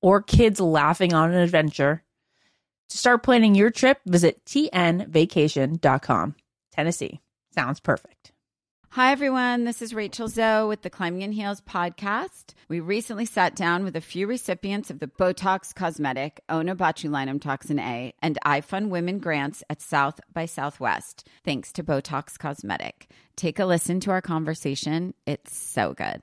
or kids laughing on an adventure. To start planning your trip, visit tnvacation.com. Tennessee sounds perfect. Hi, everyone. This is Rachel Zoe with the Climbing in Heels podcast. We recently sat down with a few recipients of the Botox Cosmetic, Onabotulinum Toxin A, and I Fund Women grants at South by Southwest, thanks to Botox Cosmetic. Take a listen to our conversation. It's so good.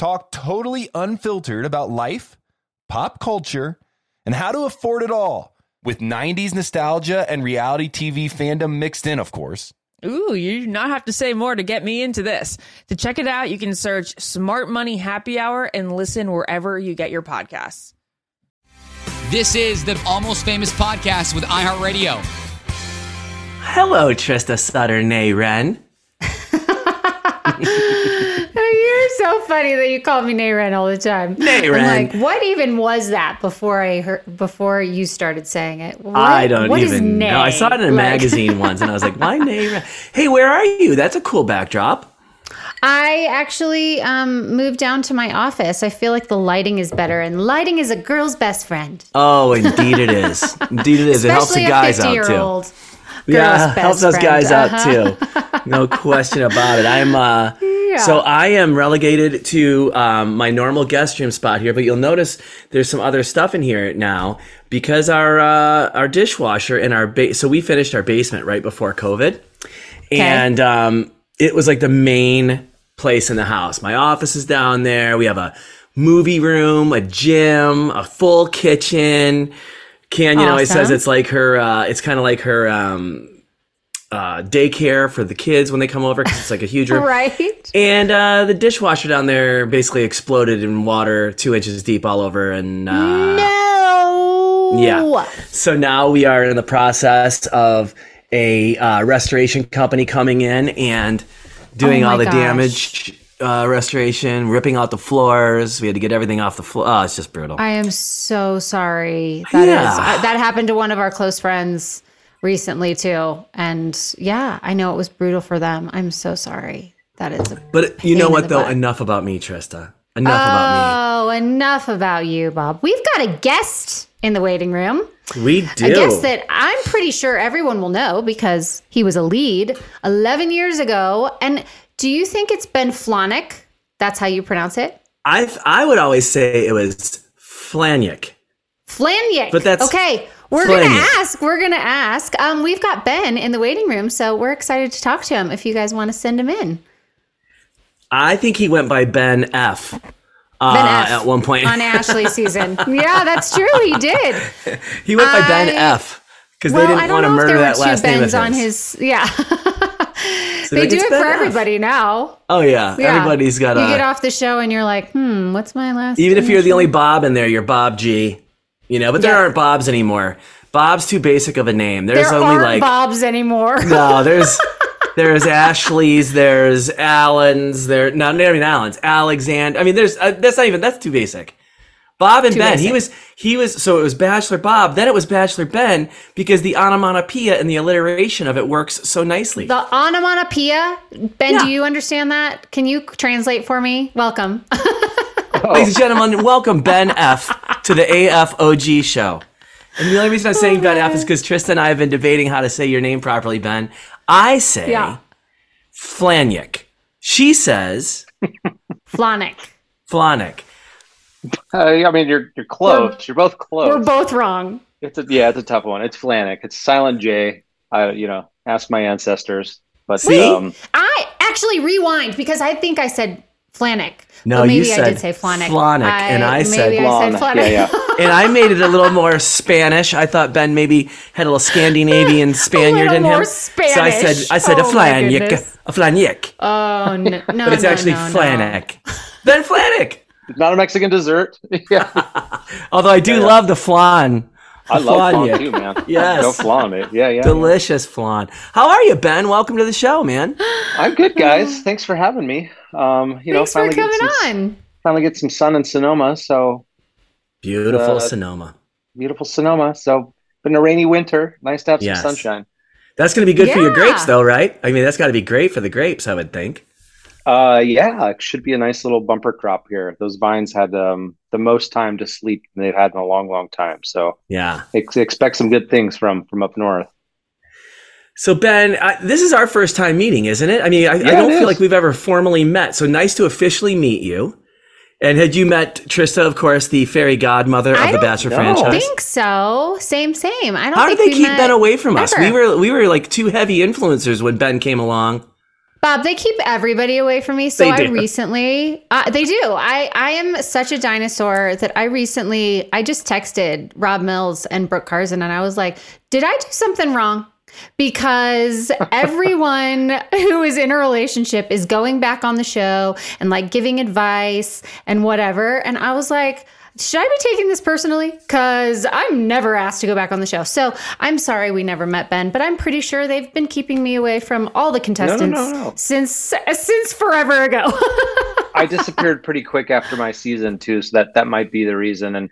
talk totally unfiltered about life, pop culture, and how to afford it all with 90s nostalgia and reality TV fandom mixed in, of course. Ooh, you do not have to say more to get me into this. To check it out, you can search Smart Money Happy Hour and listen wherever you get your podcasts. This is the Almost Famous podcast with iHeartRadio. Hello, Trista Sutter Nay Rehn. You're so funny that you call me Nayren all the time. Nayren. I'm like, what even was that before I heard before you started saying it? What, I don't what is even know. I saw it in a Like- magazine once, and I was like, "Why Nayren? Hey, where are you? That's a cool backdrop." I actually um, moved down to my office. I feel like the lighting is better, and lighting is a girl's best friend. Oh, indeed it is. Indeed it is. It helps the guys out too. Yeah, helps us guys out Uh-huh. too. No question about it. I'm uh so I am relegated to um, my normal guest room spot here, but you'll notice there's some other stuff in here now because our uh, our dishwasher and our ba- so we finished our basement right before COVID, and um, it was like the main place in the house. My office is down there. We have a movie room, a gym, a full kitchen. Canyon always says it's like her. Uh, it's kind of like her um, uh, daycare for the kids when they come over because it's like a huge room. Right? And uh, the dishwasher down there basically exploded in water two inches deep all over. And uh, No. yeah, so now we are in the process of a uh, restoration company coming in and doing Oh all the gosh. damage uh, restoration, ripping out the floors. We had to get everything off the floor. Oh, it's just brutal. I am so sorry. That is Yeah. uh, that happened to one of our close friends recently too, and yeah, I know it was brutal for them. I'm so sorry. That is. A but you know what, though? butt. Enough about me, Trista. Enough about me. Oh, enough about you, Bob. We've got a guest in the waiting room. We do. A guest that I'm pretty sure everyone will know because he was a lead 11 years ago. And do you think it's Ben Flonick? That's how you pronounce it? I I would always say it was Flanyik. Flanyik. But that's okay. We're gonna ask. We're gonna ask. Um, we've got Ben in the waiting room, so we're excited to talk to him. If you guys want to send him in, I think he went by Ben F. Uh, Ben F. at one point. on Ashley season. Yeah, that's true. He did. he went by Ben I- F. Because Well, they I didn't want to murder there were that two last name of Bens on his. his. Yeah, So they do it for F. everybody now. Oh yeah. Yeah. everybody's got a You a. get off the show and you're like, hmm, what's my last? Even if you're the only Bob in there, you're Bob G. You know, but there Yeah. aren't Bobs anymore. Bob's too basic of a name. There's there only aren't like Bobs anymore. no. There's there's Ashley's. There's Allen's. There not not even Allen's. Alexander. I mean, there's uh, that's not even that's too basic. Bob and Too Ben. He was he was so it was Bachelor Bob. Then it was Bachelor Ben because the onomatopoeia and the alliteration of it works so nicely. The onomatopoeia. Ben, Yeah. do you understand that? Can you translate for me? Welcome. Ladies and gentlemen, welcome Ben F to the AFOG show. And the only reason I'm oh, saying Ben F is because Trista and I have been debating how to say your name properly, Ben. I say Yeah. Flanyik. She says Flonic. Flonic. Uh, I mean, you're you're close. You're both close. We're both wrong. It's a, yeah, it's a tough one. It's Flanic. It's silent J. I you know, ask my ancestors. But See? um, I actually rewind because I think I said Flanic. No, maybe you I said did say Flonic. Flonic, and I said maybe I said Flon. Yeah, yeah. And I made it a little more Spanish. I thought Ben maybe had a little Scandinavian Spaniard little in more him. So I said I said a Oh, my Flanyik. goodness. A Flanyik. Oh no, no, But it's no, actually no, no. Ben Flanic. Not a Mexican dessert. yeah, Although I do Yeah. love the flan. I The love flan Flanyik. too, man. Yes. go flan it. Yeah, yeah. Delicious flan. How are you, Ben? Welcome to the show, man. I'm good, guys. Thanks for having me. Um, you know, Thanks for finally get coming some, on. Finally get some sun in Sonoma. So Beautiful Uh, Sonoma. beautiful Sonoma. So been a rainy winter. Nice to have some Yes. sunshine. That's going to be good for your grapes, though, right? I mean, that's got to be great for the grapes, I would think. Uh, yeah, it should be a nice little bumper crop here. Those vines had um, the most time to sleep than they've had in a long, long time. So Yeah. ex- expect some good things from from up north. So, Ben, I, this is our first time meeting, isn't it? I mean, I, I don't feel is. like we've ever formally met. So nice to officially meet you. And had you met Trista, of course, the fairy godmother I of the don't Bachelor know. franchise? think so. Same, same. I don't How think did they we keep Ben away from us? We were we were like two heavy influencers when Ben came along. Bob, they keep everybody away from me. So I recently, uh, they do. I I am such a dinosaur that I recently, I just texted Rob Mills and Brooke Karzen, and I was like, "Did I do something wrong?" Because everyone who is in a relationship is going back on the show and like giving advice and whatever, and I was like. Should I be taking this personally? Because I'm never asked to go back on the show. So I'm sorry we never met Ben, but I'm pretty sure they've been keeping me away from all the contestants no. since since forever ago. I disappeared pretty quick after my season too, so that that might be the reason. And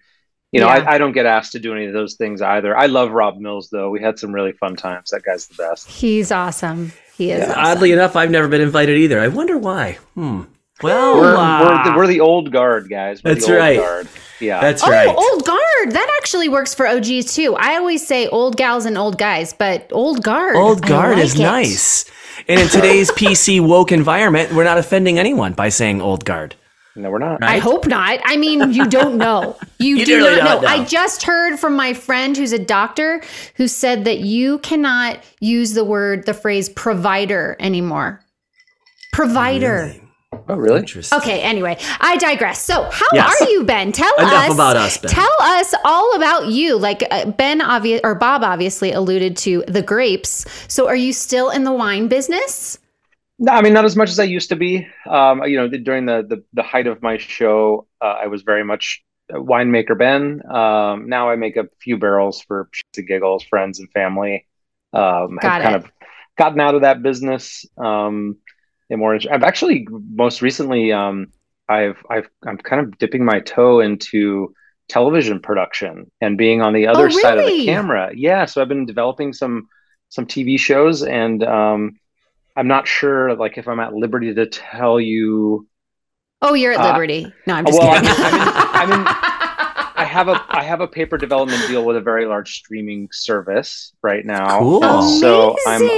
you know, Yeah. I, I don't get asked to do any of those things either. I love Rob Mills though. We had some really fun times. That guy's the best. He's awesome. He is. awesome. Oddly enough, I've never been invited either. I wonder why. Hmm. Well, We're uh, we're, the, we're the old guard guys. We're That's the old right. Guard. Yeah, that's Oh, right. old guard. That actually works for OGs too. I always say old gals and old guys, but old guard. Old guard like is it. nice. And in today's PC woke environment, we're not offending anyone by saying old guard. no, we're not. I hope not. I mean, you don't know. You, You do really not know. don't know. I just heard from my friend who's a doctor who said that you cannot use the word, the phrase provider anymore. Provider. Oh, really? Interesting. Okay, anyway, I digress. So, how Yes. are you, Ben? Tell Enough us about us, Ben. Tell us all about you. Like uh, Ben obvious or Bob obviously alluded to the grapes. So, are you still in the wine business? No, I mean not as much as I used to be. Um, you know, during the the, the height of my show, uh, I was very much winemaker Ben. Um, now I make a few barrels for shits and giggles, friends and family. Um, Got I've kind of gotten out of that business. Um, and more, I've actually most recently, um, I've I've I'm kind of dipping my toe into television production and being on the other side of the camera. Yeah, so I've been developing some some TV shows and um, I'm not sure like if I'm at liberty to tell you. Oh, you're at Uh, Liberty. No, I'm just well, kidding. I'm in- I'm in- I have a I have a paper development deal with a very large streaming service right now. Cool. And so I'm um,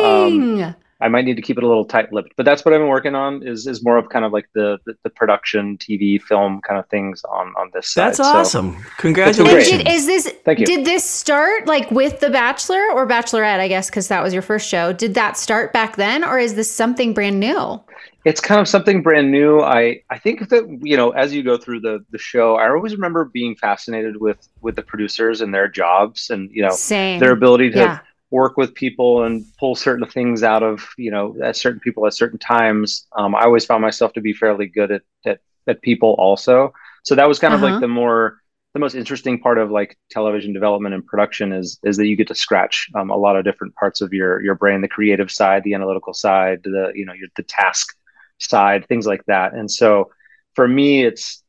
Amazing. I might need to keep it a little tight-lipped. But that's what I've been working on is is more of kind of like the the, the production, TV, film kind of things on on this side. That's awesome. And Congratulations. did, is this Thank you. did this start like with The Bachelor or Bachelorette? I guess because that was your first show. Did that start back then, or is this something brand new? it's kind of something brand new. I I think that you know as you go through the the show, I always remember being fascinated with with the producers and their jobs and you know Same. their ability to Yeah. Work with people and pull certain things out of you know at certain people at certain times. Um, I always found myself to be fairly good at at, at people also. So that was kind of Uh-huh. like the more the most interesting part of like television development and production is is that you get to scratch um, a lot of different parts of your your brain, the creative side, the analytical side, the you know your the task side, things like that. And so for me, it's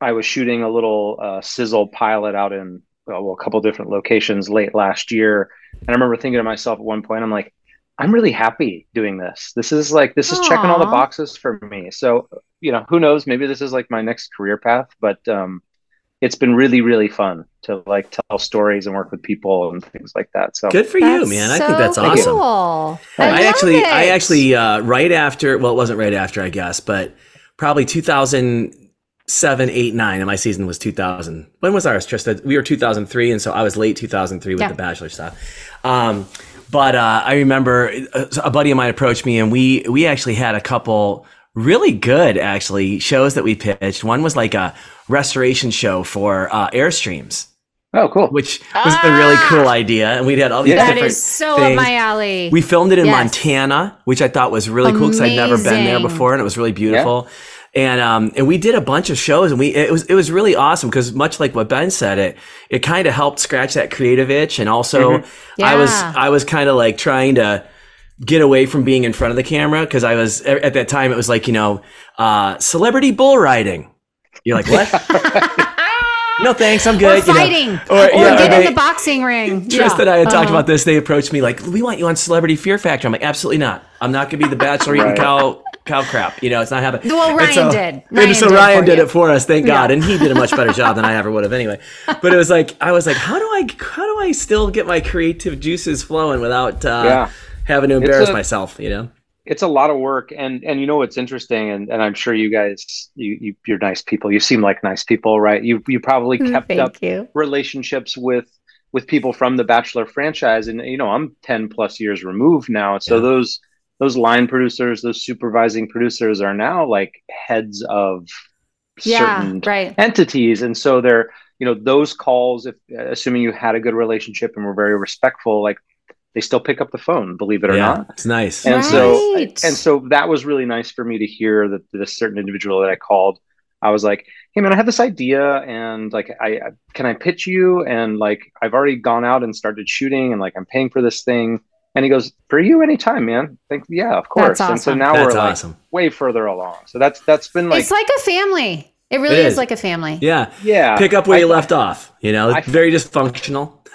I was shooting a little uh, sizzle pilot out in well, a couple different locations late last year, and I remember thinking to myself at one point, I'm like, I'm really happy doing this. This is like this is checking all the boxes for me. So you know, who knows? Maybe this is like my next career path, but um, it's been really really fun to like tell stories and work with people and things like that. So Good for you, man. I think that's awesome. Cool. I, love actually, I actually, uh, right after, well, it wasn't right after, I guess, but probably 2007, 8, 9, and my season was 2000. When was ours, Trista? We were 2003, and so I was late 2003 with Yeah. the Bachelor stuff. Um, but uh, I remember a, a buddy of mine approached me, and we we actually had a couple really good actually shows that we pitched. One was like a restoration show for uh, Airstreams, oh, cool. which was a really cool idea, and we had all these Yeah. Ah! That different is so things. up my alley. We filmed it in Yes. Montana, which I thought was really cool because I'd never been there before, and it was really beautiful. And um, and we did a bunch of shows, and we it was it was really awesome because much like what Ben said, it it kind of helped scratch that creative itch, and also I was Yeah. I was kind of like trying to get away from being in front of the camera because I was at that time it was like you know uh, celebrity bull riding. You're like what? no thanks, I'm or good. you know. fighting, Or, or, yeah, get they- in the boxing ring. Trist Yeah. and I had talked Uh-huh. about this. They approached me like, "We want you on Celebrity Fear Factor." I'm like, "Absolutely not. I'm not going to be the Bachelor eating Right. cow cow crap. You know, it's not happening." Well, And Ryan so- did. and Ryan so did Ryan did you. it for us, thank God, Yeah. and he did a much better job than I ever would have anyway. But it was like I was like, "How do I how do I still get my creative juices flowing without uh, Yeah. having to embarrass a- myself?" You know. it's a lot of work and and you know what's interesting and, and i'm sure you guys you, you you're nice people you seem like nice people right you you probably kept Thank up you. relationships with with people from the bachelor franchise and you know i'm 10 plus years removed now so Yeah. those those line producers those supervising producers are now like heads of Yeah, certain right. entities and so they're you know those calls if assuming you had a good relationship and were very respectful like they still pick up the phone believe it or yeah, not it's nice. and so and so that was really nice for me to hear that this certain individual that I called, I was like, "Hey man, I have this idea, and like, I I- can I pitch you?" And like, I've already gone out and started shooting, and like, I'm paying for this thing. And he goes, "For you, anytime, man." Think, yeah, of course. That's And so awesome. now That's we're like awesome. way further along. So that's that's been like, it's like a family. It really It is. is. like a family. Yeah. yeah, Pick up where I- you left off. You know, I- very dysfunctional.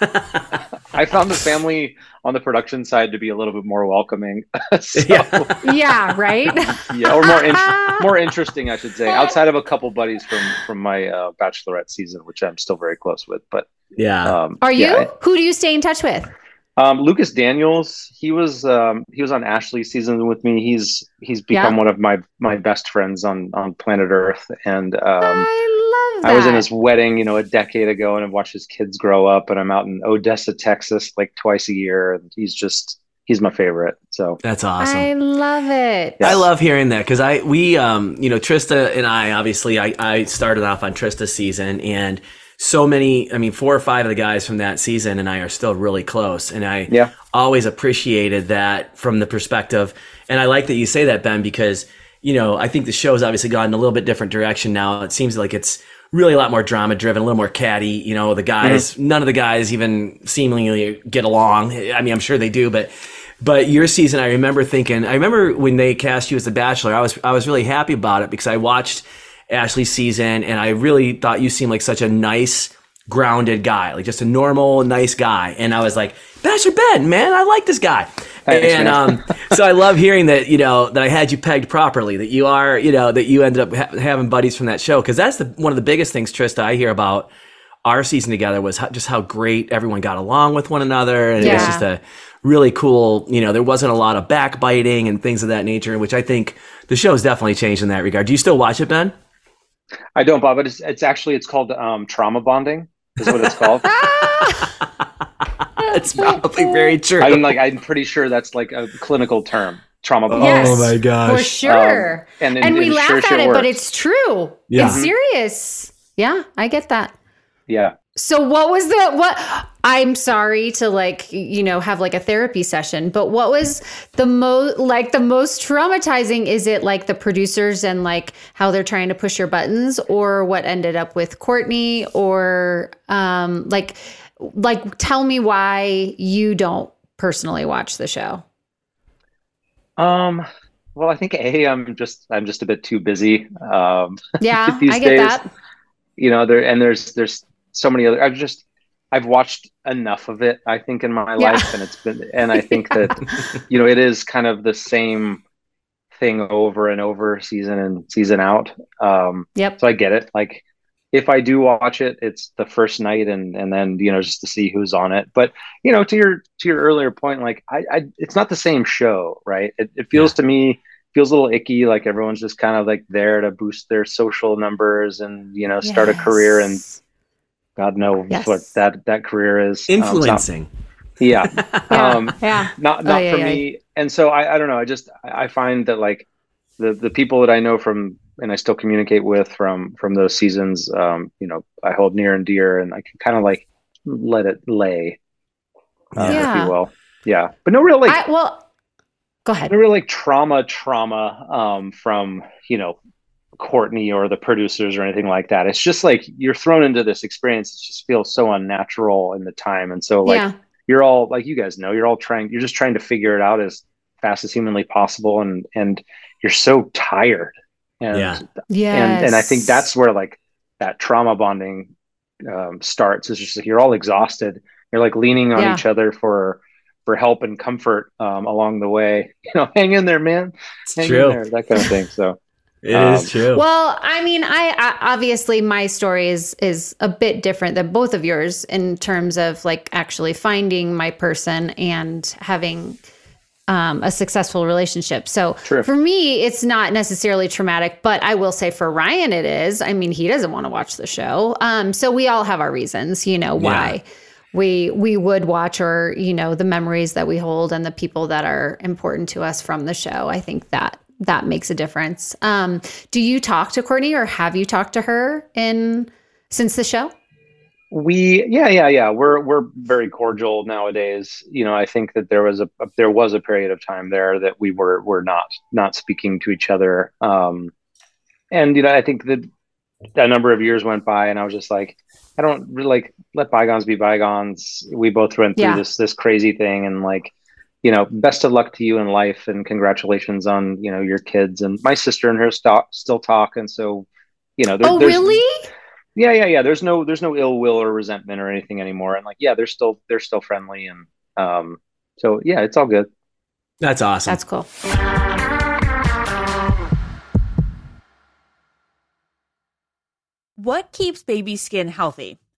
I found the family on the production side to be a little bit more welcoming. so, Yeah. Yeah, right. yeah, or more in- more interesting, I should say, outside of a couple buddies from from my uh, bachelorette season, which I'm still very close with. But Yeah. um, Are you? yeah, Who do you stay in touch with? Um, Lucas Daniels, he was um, he was on Ashley's season with me. He's he's become Yeah. one of my my best friends on on planet Earth, and um, I love that. I was in his wedding, you know, a decade ago, and I've watched his kids grow up. And I'm out in Odessa, Texas, like twice a year, and he's just he's my favorite. So That's awesome. I love it. Yeah. I love hearing that because I we um you know Trista and I obviously I I started off on Trista's season and so many I mean four or five of the guys from that season and I are still really close and I Yeah. always appreciated that from the perspective and I like that you say that Ben because you know I think the show's obviously gone in a little bit different direction now it seems like it's really a lot more drama driven a little more catty you know the guys mm-hmm. none of the guys even seemingly get along I mean I'm sure they do but but your season, I remember thinking. I remember when they cast you as the Bachelor. I was I was really happy about it because I watched Ashley's season, and I really thought you seemed like such a nice, grounded guy, like just a normal, nice guy. And I was like, Bachelor Ben, man, I like this guy. Thanks, and um, so I love hearing that you know that I had you pegged properly. That you are, you know, that you ended up ha- having buddies from that show because that's the one of the biggest things, Trista, I hear about our season together was how, just how great everyone got along with one another, and it was just a really cool. You know, there wasn't a lot of backbiting and things of that nature, which I think the show's definitely changed in that regard. Do you still watch it, Ben? I don't, Bob, but it's, it's actually it's called um, trauma bonding. Is what it's called. It's probably very true. I'm like I'm pretty sure that's like a clinical term. Trauma bonding. Yes, Oh my gosh. for sure. Um, and- and, and- we and laugh sure, at sure it, but it's true. Yeah. It's serious. Yeah, I get that. Yeah. So what was the what I'm sorry to like you know have like a therapy session, but what was the most like the most traumatizing is it like the producers and like how they're trying to push your buttons or what ended up with Courtney or um like like tell me why you don't personally watch the show. Um. Well, I think a I'm just I'm just a bit too busy. Um. Yeah, I get days. that. You know there and there's there's so many other. I've just I've watched enough of it. I think in my Yeah. life, and it's been and I think that you know it is kind of the same thing over and over, season and season out. Um. Yep. So I get it. Like if I do watch it, it's the first night and and then you know just to see who's on it. But you know to your to your earlier point, like I, I it's not the same show, right? It, it feels to me feels a little icky. Like everyone's just kind of like there to boost their social numbers and you know start a career and Yes. God knows Yes. what that that career is. Um, not- Influencing. yeah. Yeah. Um, yeah. not not Oh, yeah, for yeah. me and so I, I don't know i just i I find that like the the people that i know from and i still communicate with from from those seasons um you know i hold near and dear and i can kind of like let it lay uh, if you will yeah but no real like I, well, go ahead. no real like trauma trauma um from you know courtney or the producers or anything like that it's just like you're thrown into this experience it just feels so unnatural in the time and so like yeah. you're all like you guys know you're all trying you're just trying to figure it out as fast as humanly possible and and you're so tired and Yeah. Yes. and and i think that's where like that trauma bonding um, starts it's just like you're all exhausted you're like leaning on Yeah. each other for for help and comfort um, along the way you know hang in there man It's hang true. in there that kind of thing so It is Um, true. Well, I mean, I, I obviously my story is is a bit different than both of yours in terms of like actually finding my person and having um, a successful relationship. So True. for me, it's not necessarily traumatic, but I will say for Ryan, it is. I mean, he doesn't want to watch the show. Um, so we all have our reasons, you know, why we we would watch or you know the memories that we hold and the people that are important to us from the show. I think that that makes a difference. Um, do you talk to Courtney or have you talked to her in since the show? we yeah yeah yeah we're we're very cordial nowadays you know i think that there was a there was a period of time there that we were were not not speaking to each other um and you know i think that a number of years went by and i was just like i don't really like let bygones be bygones we both went through Yeah. this this crazy thing and like you know best of luck to you in life and congratulations on you know your kids and my sister and her st- still talk and so you know there, oh, there's- really? yeah yeah yeah there's no there's no ill will or resentment or anything anymore and like yeah they're still they're still friendly and um so yeah it's all good That's awesome. That's cool. What keeps baby skin healthy?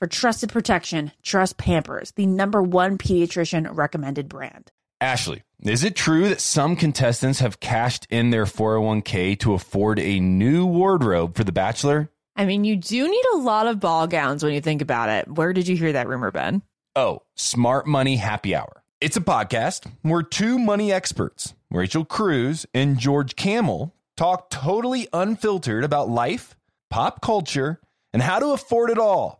For trusted protection, trust Pampers, the number one pediatrician recommended brand. Ashley, is it true that some contestants have cashed in their 401k to afford a new wardrobe for The Bachelor? I mean, you do need a lot of ball gowns when you think about it. Where did you hear that rumor, Ben? Oh, Smart Money Happy Hour. It's a podcast where two money experts, Rachel Cruz and George Kamel, talk totally unfiltered about life, pop culture, and how to afford it all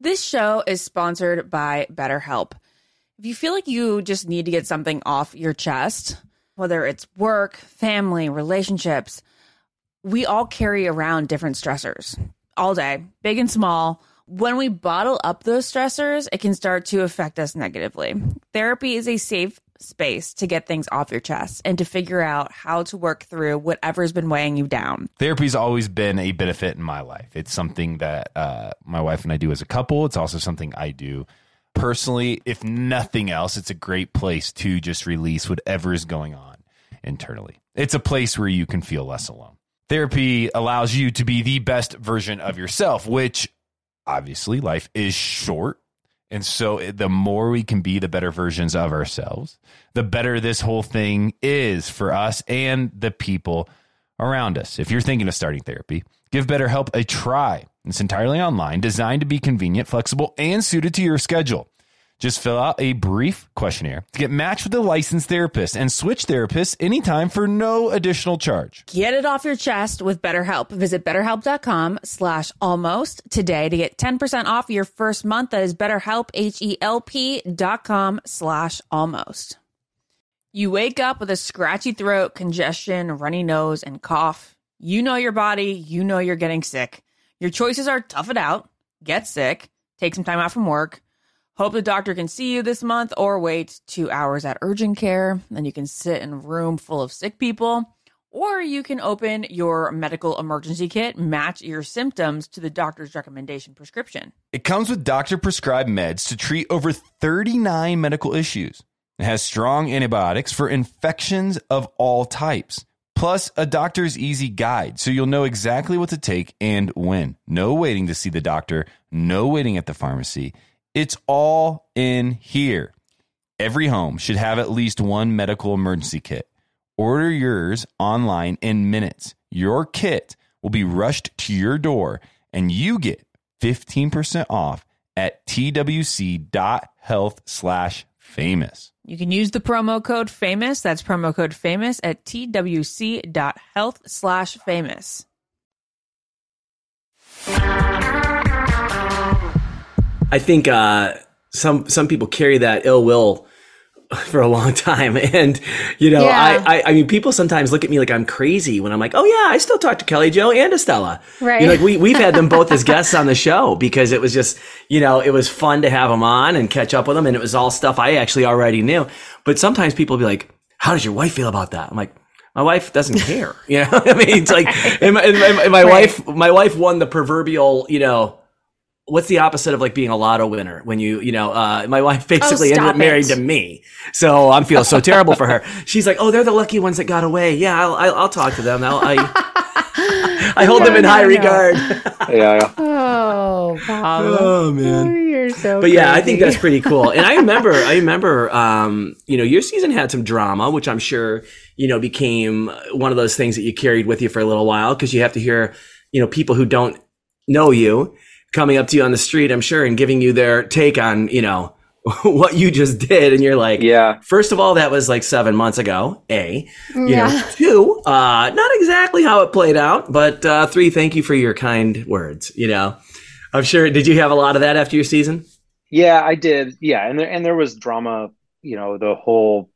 This show is sponsored by BetterHelp. If you feel like you just need to get something off your chest, whether it's work, family, relationships, we all carry around different stressors all day, big and small. When we bottle up those stressors, it can start to affect us negatively. Therapy is a safe space to get things off your chest and to figure out how to work through whatever's been weighing you down. Therapy's always been a benefit in my life. It's something that uh, my wife and I do as a couple. It's also something I do personally. If nothing else, it's a great place to just release whatever is going on internally. It's a place where you can feel less alone. Therapy allows you to be the best version of yourself, which obviously life is short. And so eh, the more we can be the better versions of ourselves, the better this whole thing is for us and the people around us. If you're thinking of starting therapy, give BetterHelp a try. It's entirely online, designed to be convenient, flexible, and suited to your schedule. Just fill out a brief questionnaire to get matched with a licensed therapist and switch therapists anytime for no additional charge. Get it off your chest with BetterHelp. Visit betterhelp.com slash almost today to get 10% off your first month. That is betterhelp, H-E-L-P dot com slash almost. You wake up with a scratchy throat, congestion, runny nose, and cough. You know your body. You know you're getting sick. Your choices are tough it out, get sick, take some time out from work, hope the doctor can see you this month, or wait two hours at urgent care. Then you can sit in a room full of sick people. Or you can open your medical emergency kit, match your symptoms to the doctor's recommendation prescription. It comes with doctor prescribed meds to treat over 39 medical issues. It has strong antibiotics for infections of all types, plus a doctor's easy guide so you'll know exactly what to take and when. No waiting to see the doctor, no waiting at the pharmacy. It's all in here. Every home should have at least one medical emergency kit. Order yours online in minutes. Your kit will be rushed to your door and you get 15% off at twc.health slash famous. You can use the promo code famous. That's promo code famous at twc.health slash famous. I think uh, some some people carry that ill will for a long time, and you know, Yeah. I, I I mean, people sometimes look at me like I'm crazy when I'm like, oh yeah, I still talk to Kelly Jo and Estella. Right. You know, like we we've had them both as guests on the show because it was just you know it was fun to have them on and catch up with them, and it was all stuff I actually already knew. But sometimes people be like, how does your wife feel about that? I'm like. My wife doesn't care, you know. I mean, it's like, and my, and my, and my wife, my wife won the proverbial, you know, what's the opposite of like being a lotto winner when you you know uh, my wife basically ended up married it. to me so i'm feel so terrible for her she's like oh they're the lucky ones that got away yeah i'll, I'll, I'll talk to them I'll, i i hold them in No, high no, no. regard Yeah, yeah. Oh, Bob. oh man You're so but yeah, I think that's pretty cool. And I remember, I remember, um, you know, your season had some drama, which I'm sure, you know, became one of those things that you carried with you for a little while because you have to hear, you know, people who don't know you coming up to you on the street, I'm sure, and giving you their take on, you know, what you just did. And you're like, Yeah. First of all, that was like seven months ago. A, you Yeah. know, two, uh, not exactly how it played out, but uh, three, thank you for your kind words. You know, I'm sure. Did you have a lot of that after your season? Yeah, I did. Yeah, and there and there was drama, you know, the whole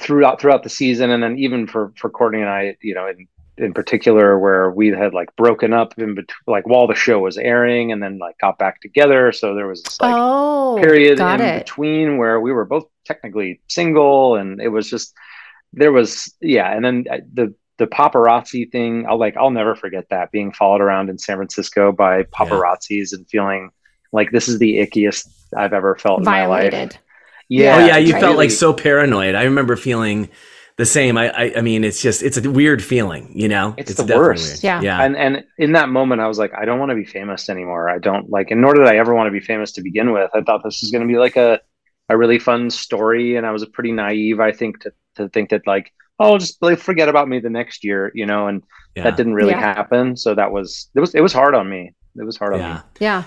throughout throughout the season, and then even for for Courtney and I, you know, in in particular where we had like broken up in between, like while the show was airing, and then like got back together. So there was this like oh, period in it. between where we were both technically single, and it was just there was yeah, and then uh, the the paparazzi thing. I'll like I'll never forget that being followed around in San Francisco by paparazzis and feeling like this is the ickiest I've ever felt in my life. Yeah, oh yeah, you it's felt like so paranoid. I remember feeling the same. I, I I mean, it's just it's a weird feeling, you know. It's the worst. weird. Yeah. yeah. and and in that moment i was like i don't want to be famous anymore i don't like and nor did i ever want to be famous to begin with i thought this was going to be like a a really fun story and i was pretty naive i think to, to think that like oh just like forget about me the next year you know and yeah. that didn't really Yeah. happen so that was it was it was hard on me it was hard on yeah. me Yeah.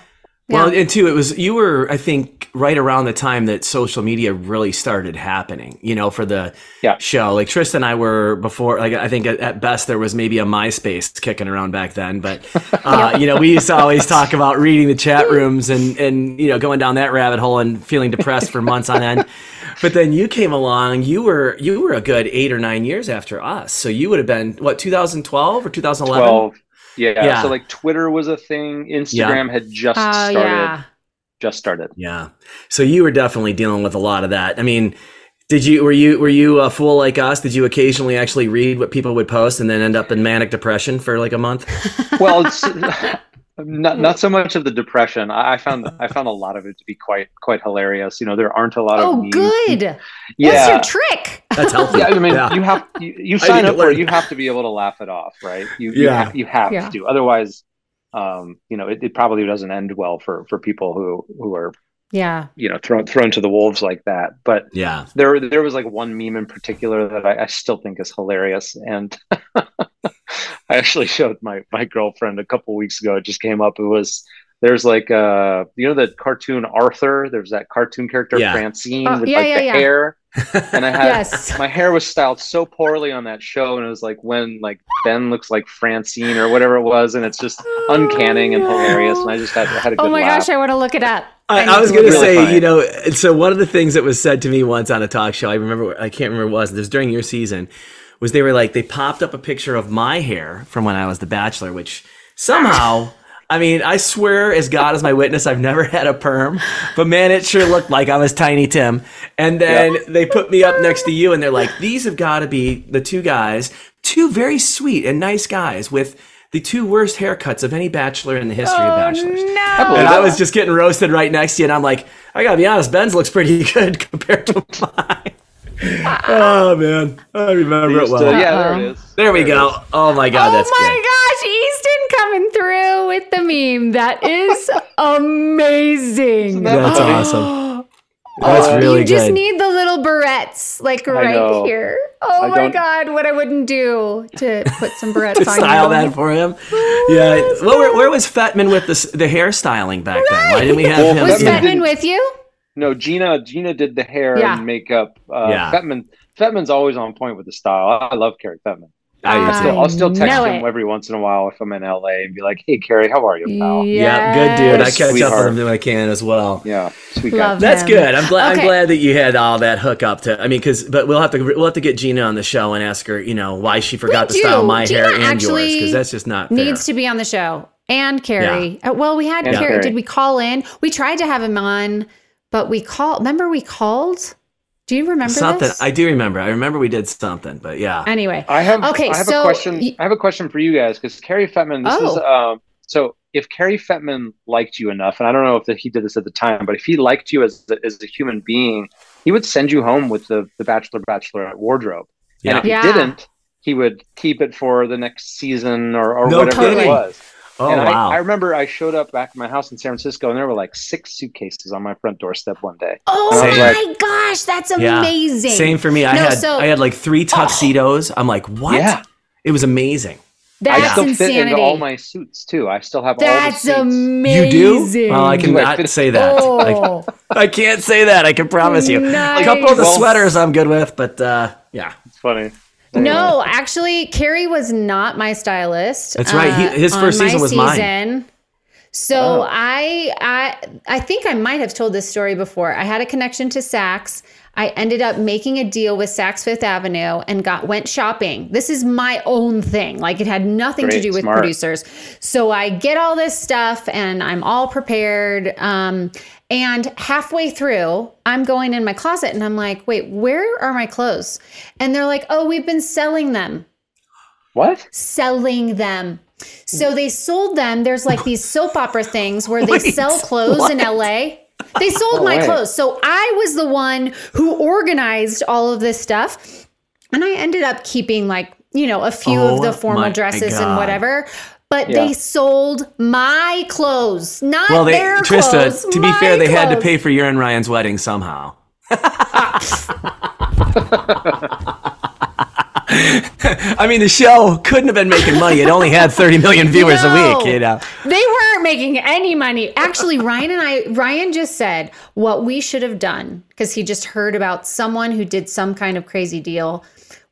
Well, Yeah. and two, it was you were, I think, right around the time that social media really started happening. You know, for the Yeah. show. Like Trista and I were before. Like I think at, at best there was maybe a MySpace kicking around back then. But uh, you know, we used to always talk about reading the chat rooms and and you know going down that rabbit hole and feeling depressed for months on end. But then you came along. You were you were a good eight or nine years after us. So you would have been what 2012 or 2011. 12 yeah, Yeah. so like twitter was a thing instagram had just Oh started yeah. just started Yeah. So you were definitely dealing with a lot of that. I mean, did you were you were you a fool like us? Did you occasionally actually read what people would post and then end up in manic depression for like a month? well it's not not so much of the depression I, I found i found a lot of it to be quite quite hilarious you know there aren't a lot of Oh, memes. good. What's your trick? That's healthy. yeah i mean Yeah. you have you, you sign to up for it you have to be able to laugh it off right you you, Yeah. ha- you have Yeah. to otherwise um you know it, it probably doesn't end well for for people who who are Yeah. you know thrown thrown to the wolves like that but Yeah. there there was like one meme in particular that I, I still think is hilarious and I actually showed my my girlfriend a couple weeks ago it just came up it was there's like uh you know the cartoon Arthur there's that cartoon character Yeah. Francine Oh, with yeah, like yeah, the yeah. hair and I had Yes. my hair was styled so poorly on that show and it was like when like Ben looks like Francine or whatever it was and it's just uncanning and hilarious and I just had, had a good Oh my laugh. gosh, I want to look it up. I, need I was going to Really say, funny. you know, so one of the things that was said to me once on a talk show, I remember, I can't remember what it was, it was during your season, was they were like, they popped up a picture of my hair from when I was The Bachelor, which somehow, I mean, I swear as God is my witness, I've never had a perm, but man, it sure looked like I was Tiny Tim. And then they put me up next to you and they're like, these have got to be the two guys, two very sweet and nice guys with the two worst haircuts of any bachelor in the history of oh, bachelors. Believe And I was just getting roasted right next to you, and I'm like, I gotta be honest, Ben's looks pretty good compared to mine. oh man, I remember it Used to- well. yeah there uh-huh. it is There we There go. is. Oh my god, oh that's my good. gosh, Easton coming through with the meme. That is amazing. That's funny? awesome. That's Oh, really you just need the little barrettes, like right here. Oh I my don't- god, what I wouldn't do to put some barrettes to on style you. that for him. Yeah. Oh, well, where, where was Fetman with the s- the hairstyling back then? Why didn't we have Well, him? Was Yeah. Fetman with you? No, Gina. Gina did the hair Yeah. and makeup. Uh, Yeah. Fetman. Fetman's always on point with the style. I love Cary Fetman. I I'll still, I'll still text him it. every once in a while if I'm in LA and be like, "Hey, Cary, how are you, pal?" Yeah, good dude. I Yes. catch up with him when I can as well. Yeah, sweet guy. That's him. good. I'm glad. Okay. I'm glad that you had all that hookup to. I mean, because but we'll have to we'll have to get Gina on the show and ask her, you know, why she forgot We to style my Gina hair and yours because that's just not fair. Needs to be on the show. And Cary. Uh, well, we had And Cary. Cary. Did we call in? We tried to have him on, but we called. Remember, we called? Do you remember something. this? I do remember. I remember we did something, but yeah. anyway. I have. Okay, I have so a question. y- I have a question for you guys because Cary Fetman. This is Oh. um. So if Cary Fetman liked you enough, and I don't know if he did this at the time, but if he liked you as a, as a human being, he would send you home with the the Bachelor Bachelorette wardrobe. Yeah. And if Yeah. he didn't, he would keep it for the next season or, or No whatever kidding. it was. Oh and wow. I, I remember I showed up back at my house in San Francisco, and there were like six suitcases on my front doorstep one day. Oh And I was my like- gosh, that's yeah. amazing. Same for me. I No, had so- I had like three tuxedos. I'm like, what? Yeah. It was amazing. That's I still fit insanity. into all my suits too. I still have that's all the suits. amazing. You do? Well, I Do I cannot say that. Oh, I, I can't say that. I can promise you. Nice. A couple of the Well- sweaters I'm good with, but uh, yeah. It's funny. No, actually, Cary was not my stylist. uh, That's right. He- his on first season was mine. So Oh. I, I, I think I might have told this story before. I had a connection to Saks. I ended up making a deal with Saks Fifth Avenue and got went shopping. This is my own thing. Like it had nothing to do with smart. producers. So I get all this stuff and I'm all prepared. Um, and halfway through, I'm going in my closet and I'm like, wait, where are my clothes? And they're like, oh, we've been selling them What? selling them. So they sold them. There's like these soap opera things where they sell clothes in LA. They sold my way. clothes. So I was the one who organized all of this stuff. And I ended up keeping like, you know, a few Oh of the oh formal my dresses and whatever. But Yeah. they sold my clothes, not Well, they their Trista. clothes. to be fair, they had to pay for your and Ryan's wedding somehow. I mean, the show couldn't have been making money. It only had 30 million viewers a week. You know. They weren't making any money. Actually, Ryan and I, Ryan just said what we should have done because he just heard about someone who did some kind of crazy deal.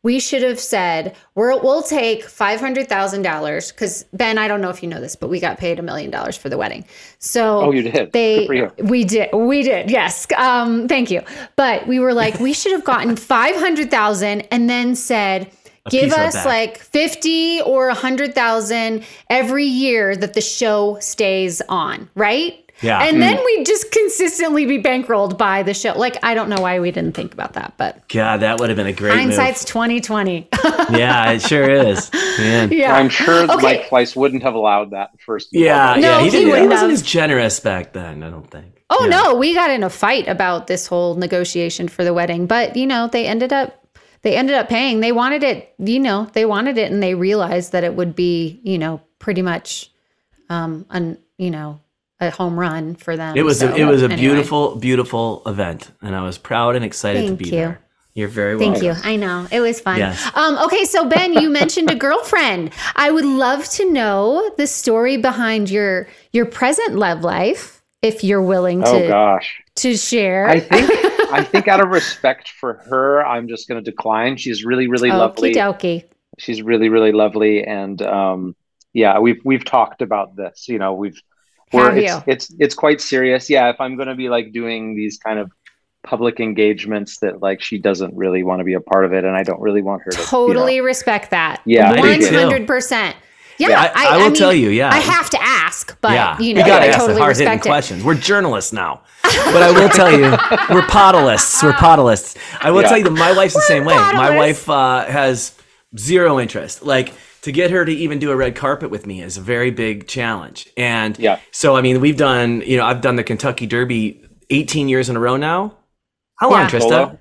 We should have said, We're, we'll take $500,000 because Ben, I don't know if you know this, but we got paid a million dollars for the wedding. So Oh, you did? They, Good for you. we did. We did. Yes. Um, thank you. But we were like, we should have gotten 500,000 and then said, give piece of it us like 50 or 100,000 every year that the show stays on, right? Yeah. And then we'd just consistently be bankrolled by the show. Like, I don't know why we didn't think about that, but God, that would have been a great hindsight's 2020. Yeah, it sure is. Man. yeah. I'm sure Okay. Mike Fleiss wouldn't have allowed that first. Yeah, No, yeah, he, he didn't, he wouldn't wasn't have. as generous back then. I don't think. Oh Yeah. no, we got in a fight about this whole negotiation for the wedding, but you know, they ended up they ended up paying. They wanted it, you know, they wanted it and they realized that it would be, you know, pretty much um an, you know, a home run for them. It was So, a, it was a anyway. beautiful, beautiful event, and I was proud and excited Thank to be you. there. You're very welcome. Thank you. I know. It was fun. Yes. Um, okay, so Ben, you mentioned a girlfriend. I would love to know the story behind your your present love life, if you're willing Oh to gosh. to share. I think I think out of respect for her, I'm just going to decline. She's really, really lovely. Okie dokie. She's really, really lovely, and um, yeah, we've we've talked about this. You know, we've we're, Have it's, you? it's it's quite serious. Yeah, if I'm going to be like doing these kind of public engagements that like she doesn't really want to be a part of it, and I don't really want her to you know- Totally respect that. Yeah, I one do too. hundred percent. Yeah, Yeah, I- I will mean, tell you, yeah. I have to ask, but yeah, you know, we gotta I ask totally the hard hitting respect it. questions. We're journalists now, but I will tell you, we're podalists. We're podalists. I will Yeah. tell you that my wife's the same way. My wife uh, has zero interest. Like to get her to even do a red carpet with me is a very big challenge. And Yeah. so I mean, we've done. You know, I've done the Kentucky Derby 18 years in a row now. How long, Yeah. Trista? Solo?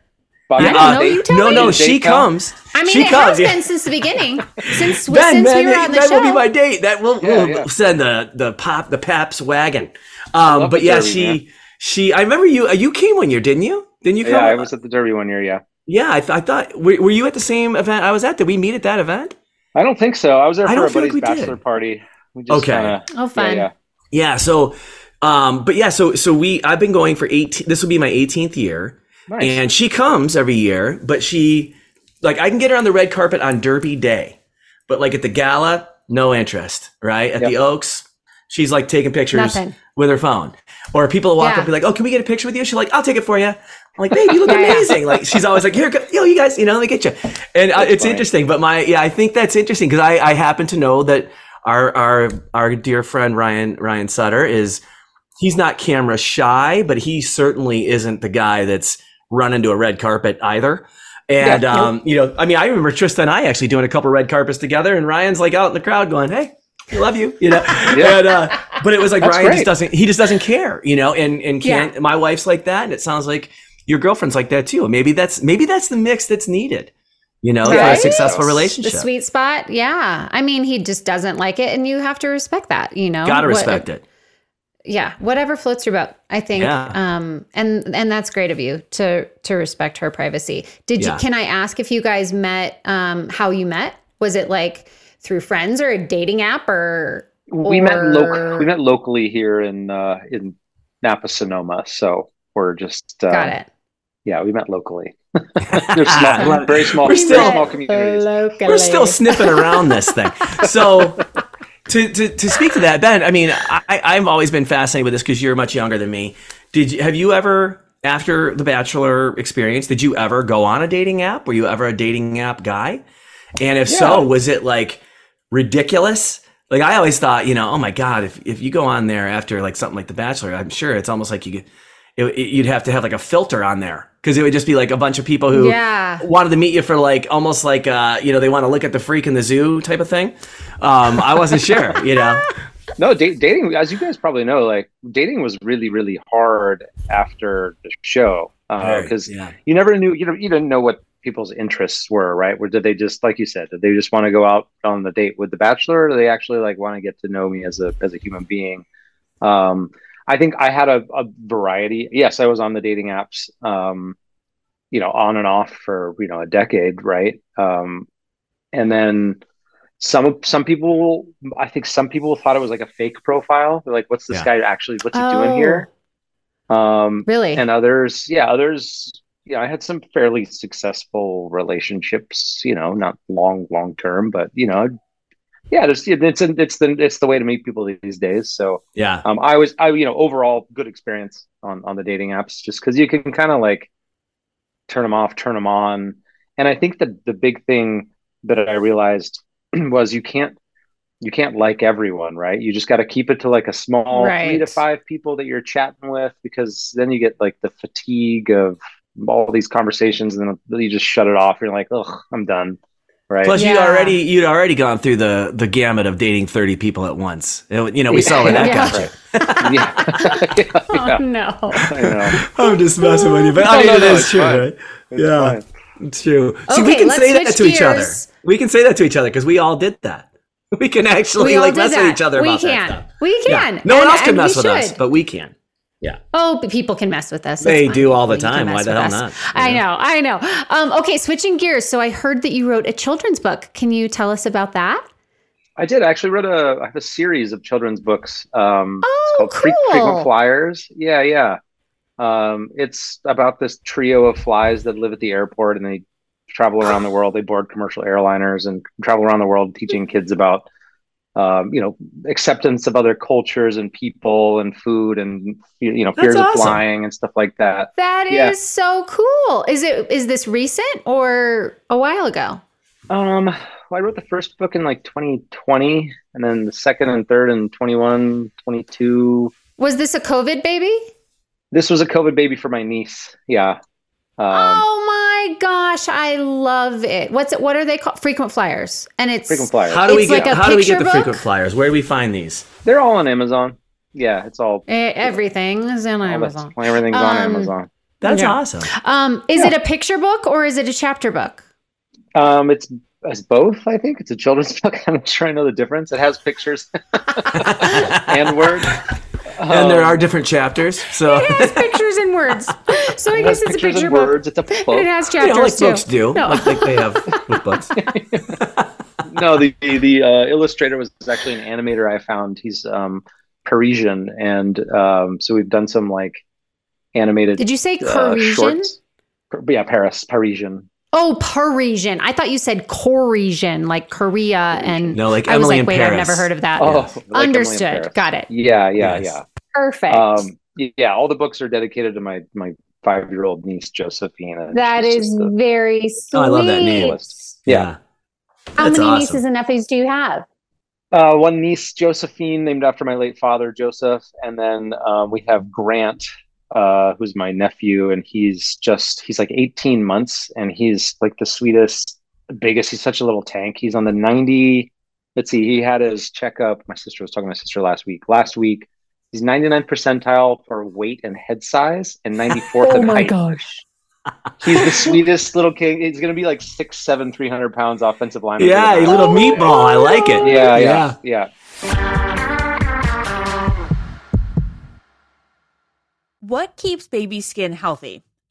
I don't know, you tell no, me. no, she count? comes. I mean, she it comes. has yeah. been since the beginning, since Ben, since man, we were on the that show. That will be my date. That will Yeah, we'll yeah. send the the pop the Paps wagon. Um, but yeah, Derby, she man. she. I remember you. uh, You came one year, didn't you? Didn't you come? Yeah, I was at the Derby one year. Yeah, Yeah, I, th- I thought. Were, were you at the same event I was at? Did we meet at that event? I don't think so. I was there I for don't a feel like buddy's we did. bachelor party. We just Okay. kinda- Oh, fun. Yeah, Yeah. So, um, but yeah, so so we. I've been going for eighteen. This will be my 18th year. Nice. and she comes every year. But she, like, I can get her on the red carpet on Derby Day, but like at the gala, no interest. Right at the Oaks, she's like taking pictures Nothing. with her phone. Or people walk Yeah. up and be like, "Oh, can we get a picture with you?" She's like, "I'll take it for you." I'm like, "Babe, you look Yeah, yeah. amazing!" Like she's always like, "Here, go, yo, you guys, you know, let me get you." And uh, it's interesting. But my, yeah, I think that's interesting because I, I happen to know that our our our dear friend Ryan Ryan Sutter is he's not camera shy, but he certainly isn't the guy that's run into a red carpet either. And Yeah, um, you know, I mean, I remember Trista and I actually doing a couple red carpets together, and Ryan's like out in the crowd going, "Hey, I love you," you know. And, uh, but it was like That's Ryan just doesn't he just doesn't care, you know. And and can't my wife's like that, and it sounds like your girlfriend's like that too. Maybe that's maybe that's the mix that's needed, you know, for a Right? successful the relationship. sweet spot. Yeah. I mean, he just doesn't like it, and you have to respect that, you know? Gotta What- respect it. yeah whatever floats your boat i think Yeah. um and and that's great of you to to respect her privacy did Yeah. you can i ask if you guys met um how you met was it like through friends or a dating app or we met or- loc- we met locally here in uh, in Napa Sonoma, so we're just uh, got it Yeah, we met locally. They're small, very small, We're very still- small communities. locally. We're still sniffing around this thing. So to, to, to speak to that, Ben, I mean, I, I've always been fascinated with this because you're much younger than me. Did you, have you ever after the Bachelor experience, did you ever go on a dating app? Were you ever a dating app guy? And if so, was it like ridiculous? Like I always thought, you know, oh my god, if if you go on there after like something like The Bachelor, I'm sure it's almost like you could, it, it- you'd have to have like a filter on there because it would just be like a bunch of people who Yeah. wanted to meet you for like almost like uh you know they want to look at the freak in the zoo type of thing. Um, I wasn't sure, you know. No, da- dating, as you guys probably know, like dating was really, really hard after the show because yeah. you never knew, you know, you didn't know what people's interests were, right? Or did they just, like you said, did they just want to go out on the date with the bachelor, or do they actually like want to get to know me as a as a human being? Um, I think I had a, a variety. Yes, I was on the dating apps, um, you know, on and off for you know a decade, right? Um, and then some some people i think some people thought it was like a fake profile They're like what's this Yeah. guy actually what's he doing here um Really? and others yeah others yeah i had some fairly successful relationships you know not long long term but you know yeah there's it's it's the it's the way to meet people these days. So Yeah. um i was i you know overall good experience on on the dating apps just because you can kind of like turn them off turn them on. And i think that the big thing that i realized was you can't you can't like everyone right? You just got to keep it to like a small three to five people that you're chatting with because then you get like the fatigue of all these conversations and then you just shut it off. You're like oh, i'm done right Plus, you'd already you'd already gone through the the gamut of dating thirty people at once. It- you know, we saw where that Yeah. got you. yeah, oh, yeah, oh no. I know. I'm just messing with you, but I mean, no, it no, is it's true, fine. right? It's yeah, fine. it's true. See, we Okay, can let's say that to switch each other. gears. We can say that to each other because we all did that. We can actually We like did mess with each other We about can. that stuff. We Yeah. can. No one else can mess with us, but we can. Yeah. Oh, but people can mess with us. It's They fine. do all the You time. Why the hell us. not? I know. I know. Um, okay, switching gears. So I heard that you wrote a children's book. Can you tell us about that? I did I actually wrote a I have a series of children's books. Um, Oh, it's called Fre- cool. Frequent Flyers. Yeah, yeah. Um, it's about this trio of flies that live at the airport and they travel around the world. They board commercial airliners and travel around the world teaching kids about, um, you know, acceptance of other cultures and people and food and you know fears That's of flying and stuff like that. That is Yeah. so cool. Is it is this recent or a while ago? Um, well, I wrote the first book in like 2020, and then the second and third in 21, 22. Was this a COVID baby? This was a COVID baby for my niece. Yeah. Um, oh my gosh, I love it. What's it? What are they called? Frequent flyers, and it's frequent flyers. How do we get like how do we get picture the frequent flyers? Where do we find these? They're all on Amazon. Yeah, it's all. Eh, everything is on Amazon. Everything's on Um, Amazon. That's Yeah. awesome. Um, is Yeah. it a picture book or is it a chapter book? Um, it's it's both. I think it's a children's book. I'm not sure I know the difference. It has pictures and words. and there Um, are different chapters. So It has pictures and words. So I it guess it's a picture and book. words. It's a book. And it has you know, chapters like too. books do, No. like, like they have with books. no, the the, the uh, illustrator was actually an animator I found. He's um, Parisian, and um, so we've done some like animated. Did you say uh, Parisian? shorts. Per- Yeah, Paris, Parisian. oh, Parisian. I thought you said Corisian, like Korea and No, like I was Emily like, in wait, Paris. I've never heard of that. Oh, like Understood. Got it. Yeah, yeah, Yes. yeah. Perfect. Um, yeah, all the books are dedicated to my my five year old niece Josephina. and that she's is a- very sweet. Oh, I love that name. Yeah. How That's many awesome. nieces and nephews do you have? Uh, one niece, Josephine, named after my late father, Joseph, and then um, we have Grant, uh, who's my nephew, and he's just he's like 18 months, and he's like the sweetest, biggest. He's such a little tank. He's on the 90. Let's see, he had his checkup. My sister was talking to my sister last week. Last week, he's 99 percentile for weight and head size, and 94th in height. Oh my gosh. He's the sweetest little king. He's gonna be like six, seven, 300 pounds offensive lineman. Yeah, you little Oh my meatball. I like it. yeah, yeah, yeah. What keeps baby skin healthy?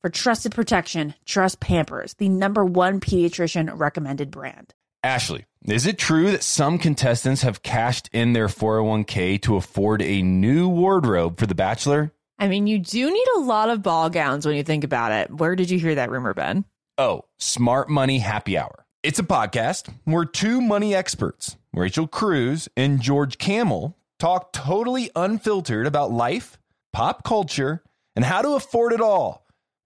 For trusted protection, trust Pampers, the number one pediatrician recommended brand. Ashley, is it true that some contestants have cashed in their 401k to afford a new wardrobe for The Bachelor? I mean, you do need a lot of ball gowns when you think about it. Where did you hear that rumor, Ben? Oh, Smart Money Happy Hour. It's a podcast where two money experts, Rachel Cruz and George Kamel, talk totally unfiltered about life, pop culture, and how to afford it all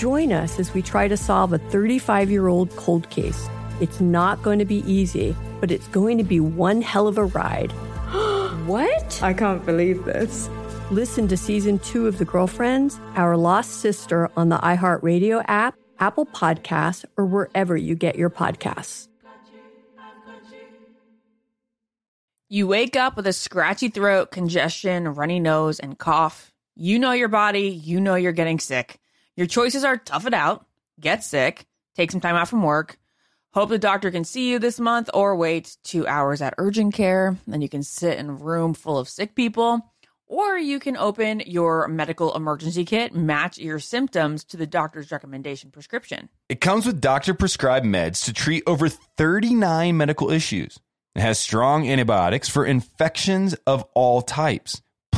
Join us as we try to solve a 35 year old cold case. It's not going to be easy, but it's going to be one hell of a ride. what? I can't believe this. Listen to season two of The Girlfriends, Our Lost Sister on the iHeartRadio app, Apple Podcasts, or wherever you get your podcasts. You wake up with a scratchy throat, congestion, runny nose, and cough. You know your body, you know you're getting sick. Your choices are tough it out, get sick, take some time out from work, hope the doctor can see you this month, or wait two hours at urgent care. Then you can sit in a room full of sick people. Or you can open your medical emergency kit, match your symptoms to the doctor's recommendation prescription. It comes with doctor prescribed meds to treat over 39 medical issues. It has strong antibiotics for infections of all types,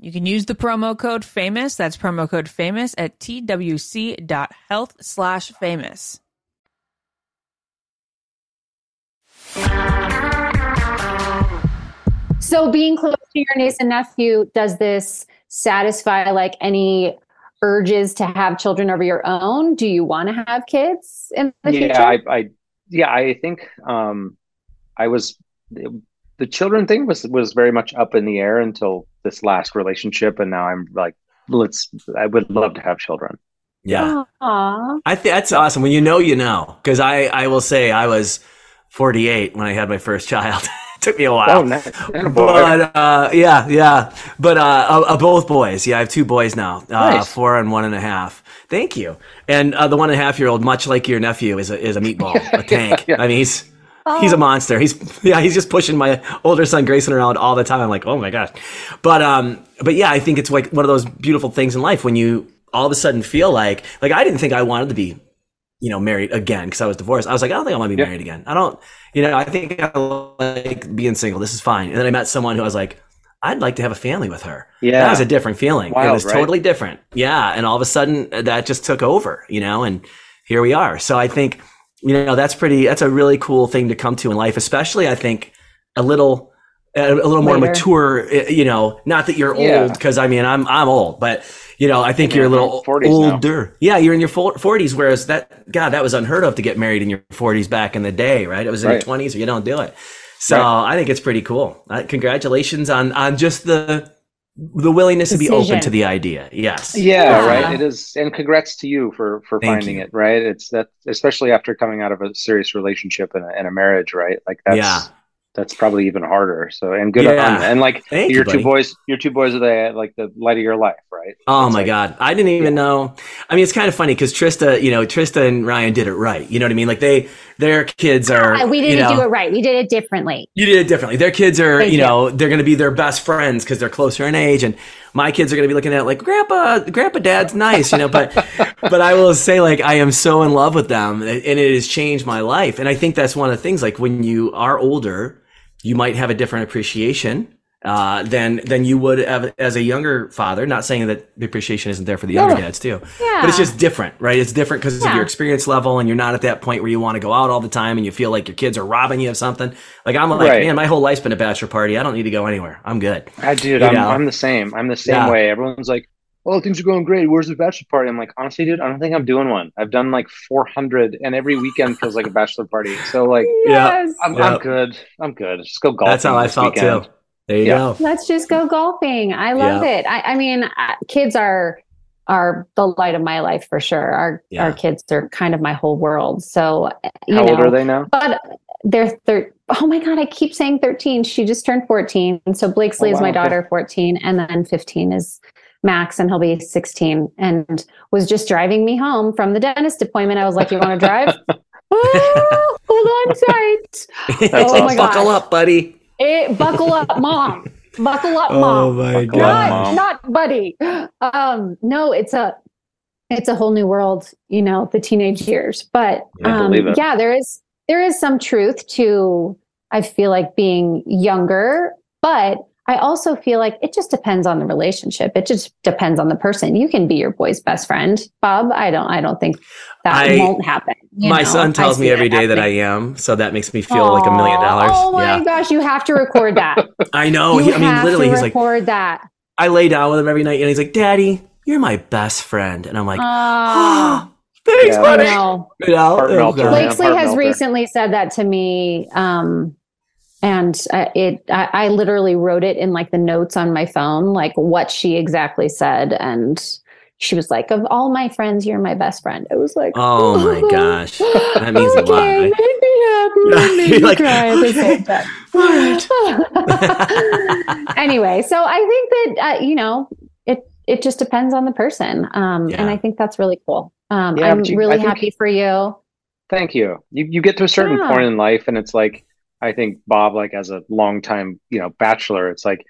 You can use the promo code famous. That's promo code famous at twc.health slash famous. So, being close to your niece and nephew, does this satisfy like any urges to have children of your own? Do you want to have kids in the yeah, future? I, I, yeah, I think um, I was the children thing was was very much up in the air until this last relationship, and now I'm like, let's. I would love to have children. Yeah. Aww. I think that's awesome. When you know, you know. Because I, I will say I was 48 when I had my first child. it Took me a while. Oh, nice. But uh, yeah, yeah. But uh, uh, uh, both boys. Yeah, I have two boys now. Uh, Nice. Four and one and a half. Thank you. And uh, the one and a half year old, much like your nephew, is a is a meatball, a tank. I mean, he's he's a monster. He's yeah, he's just pushing my older son Grayson around all the time. I'm like, oh my gosh. But um, but yeah, I think it's like one of those beautiful things in life when you all of a sudden feel like like I didn't think I wanted to be you know, married again because I was divorced. I was like, I don't think I want to be married again. I don't, you know, I think I like being single. This is fine. And then I met someone who I was like, I'd like to have a family with her. Yeah. That was a different feeling. it was right? totally different. Yeah. And all of a sudden uh, that just took over, you know, and here we are. So I think, you know, that's pretty, that's a really cool thing to come to in life, especially I think a little, a, a little more Later. mature, uh, you know, not that you're Yeah. old because I mean, I'm, I'm old, but you know, I think Yeah, you're a little I'm 40s now. older. Yeah, you're in your 40s, whereas that God, that was unheard of to get married in your 40s back in the day, right? It was in Right. your 20s, or you don't do it. So Right. I think it's pretty cool. Uh, congratulations on on just the the willingness to be open to the idea. Yes. Yeah, Yeah. right. It is, and congrats to you for for Thank finding you. it. Right. It's that, especially after coming out of a serious relationship and a, and a marriage. Right. Like that's Yeah. that's probably even harder. So and good Yeah. on you. And like Thank you, your buddy. two boys, your two boys are the like the light of your life. Right. Oh It's my like- God. I didn't even know. I mean, it's kind of funny because Trista, you know, Trista and Ryan did it right. You know what I mean? Like they, their kids are, we didn't know, do it right. We did it differently. You did it differently. Their kids are, Thank you you. know, they're going to be their best friends because they're closer in age, and my kids are going to be looking at it like, Grandpa, Grandpa, Dad's nice, you know. But, but I will say, like, I am so in love with them, and it has changed my life. And I think that's one of the things. Like when you are older, you might have a different appreciation uh, than than you would have as a younger father. Not saying that the appreciation isn't there for the younger dads too, Yeah. but it's just different, right? It's different because of your experience level, and you're not at that point where you want to go out all the time and you feel like your kids are robbing you of something. Like I'm like, Right. man, my whole life's been a bachelor party. I don't need to go anywhere. I'm good. I dude, I'm. I'm the same. I'm the same Yeah. way. Everyone's like, "Oh, things are going great. Where's the bachelor party?" I'm like, honestly, dude, I don't think I'm doing one. I've done like 400, and every weekend feels like a bachelor party. So like, Yes. I'm, Yeah. I'm good. I'm good. Just go golfing. That's how I felt weekend. too. There you Yeah. go. Let's just go golfing. I love Yeah. it. I, I mean, uh, kids are are the light of my life for sure. Our Yeah. our kids are kind of my whole world. So uh, you How know, old are they now? But they're thir- Oh my god, I keep saying thirteen. She just turned fourteen. And so Blakesley Oh, is my daughter, fourteen, and then fifteen is Max, and he'll be sixteen. And was just driving me home from the dentist appointment. I was like, "You want to drive?" oh, hold on tight. That's Oh my god, Buckle gosh. up, buddy. Eh, buckle up, mom. Buckle up, mom. Oh mom. my Buckle god. Not, Mom. not buddy. Um, no, it's a, it's a whole new world. You know, the teenage years. But um, yeah, there is there is some truth to. I feel like being younger, but I also feel like it just depends on the relationship. It just depends on the person. You can be your boy's best friend, Bob. I don't. I don't think that I- won't happen. My know? son tells I me see every day that I am, so that makes me feel like a million dollars. Oh my yeah, gosh, you have to record that. I know. you He, I mean, have literally, to he's like, record that. I lay down with him every night, and he's like, "Daddy, you're my best friend," and I'm like, Oh, "Thanks, Yeah. I buddy." know. You know, Heart melter, God. man. Blakesley has melter. recently said that to me, um, and uh, it. I, I literally wrote it in like the notes on my phone, like what she exactly said, and she was like, "Of all my friends, you're my best friend." It was like, Oh my gosh. That means a lot, Okay, right? made me happy. Yeah, made me like, cry at the same okay. time. anyway, so I think that uh, you know it. It just depends on the person, um, Yeah. and I think that's really cool. Um, Yeah, I'm you- really I think- happy for you. Thank you. You you get to a certain Yeah. point in life, and it's like I think Bob, like as a longtime you know bachelor, it's like,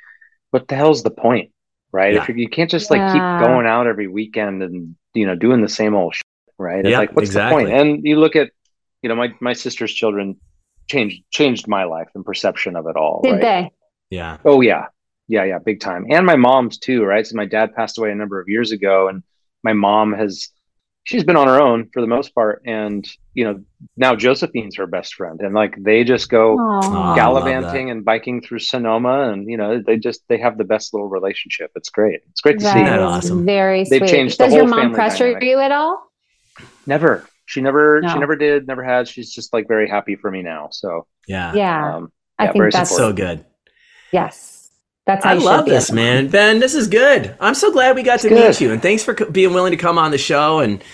what the hell's the point, right? Yeah. If you, you can't just like Yeah. keep going out every weekend and you know doing the same old shit, right? It's Yeah, like what's exactly. the point? And you look at, you know, my my sister's children changed changed my life and perception of it all. Did right? they? Yeah. Oh yeah. Yeah, yeah, big time. And my mom's too, right? So my dad passed away a number of years ago and my mom has she's been on her own for the most part and you know, now Josephine's her best friend and like they just go Oh, I love gallivanting and biking through Sonoma and you know, they just they have the best little relationship. It's great. It's great to That see. Isn't that is awesome? Very They've sweet. changed the Does your mom family pressure dynamic. you at all? Never. She never No. she never did, never had. She's just like very happy for me now. So Yeah. Yeah, um I think very that's So good. yes. That's how I you love this, as man. Ben, this is good. I'm so glad we got to It's meet you, and thanks for co- being willing to come on the show and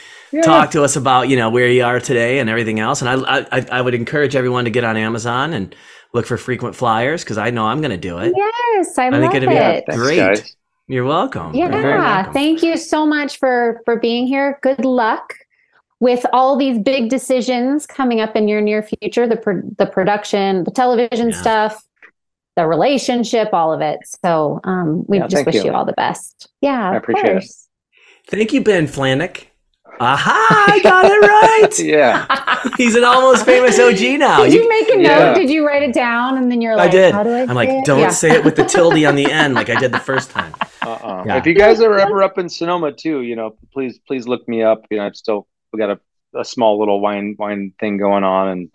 talk to us about you know where you are today and everything else. And I I, I would encourage everyone to get on Amazon and look for frequent flyers because I know I'm going to do it. Yes, I, I love think it'd be it. great. guys. You're welcome. You're Yeah, welcome. thank you so much for for being here. Good luck with all these big decisions coming up in your near future. The pro- the production, the television Yeah. stuff, the relationship, all of it. So um, we Yeah, just wish you. you. all the best. Yeah, I of appreciate it. course. Thank you, Ben Flajnik. Aha! I got it right. Yeah. He's an almost famous OG now. Did you, make a note? Yeah. Did you write it down? And then you're like, I did. How do I I'm like, it? don't Yeah. say it with the tilde on the end like I did the first time. Uh-uh. Yeah. If you guys are ever up in Sonoma too, you know, please please look me up. You know, I've still we got a, a small little wine wine thing going on, and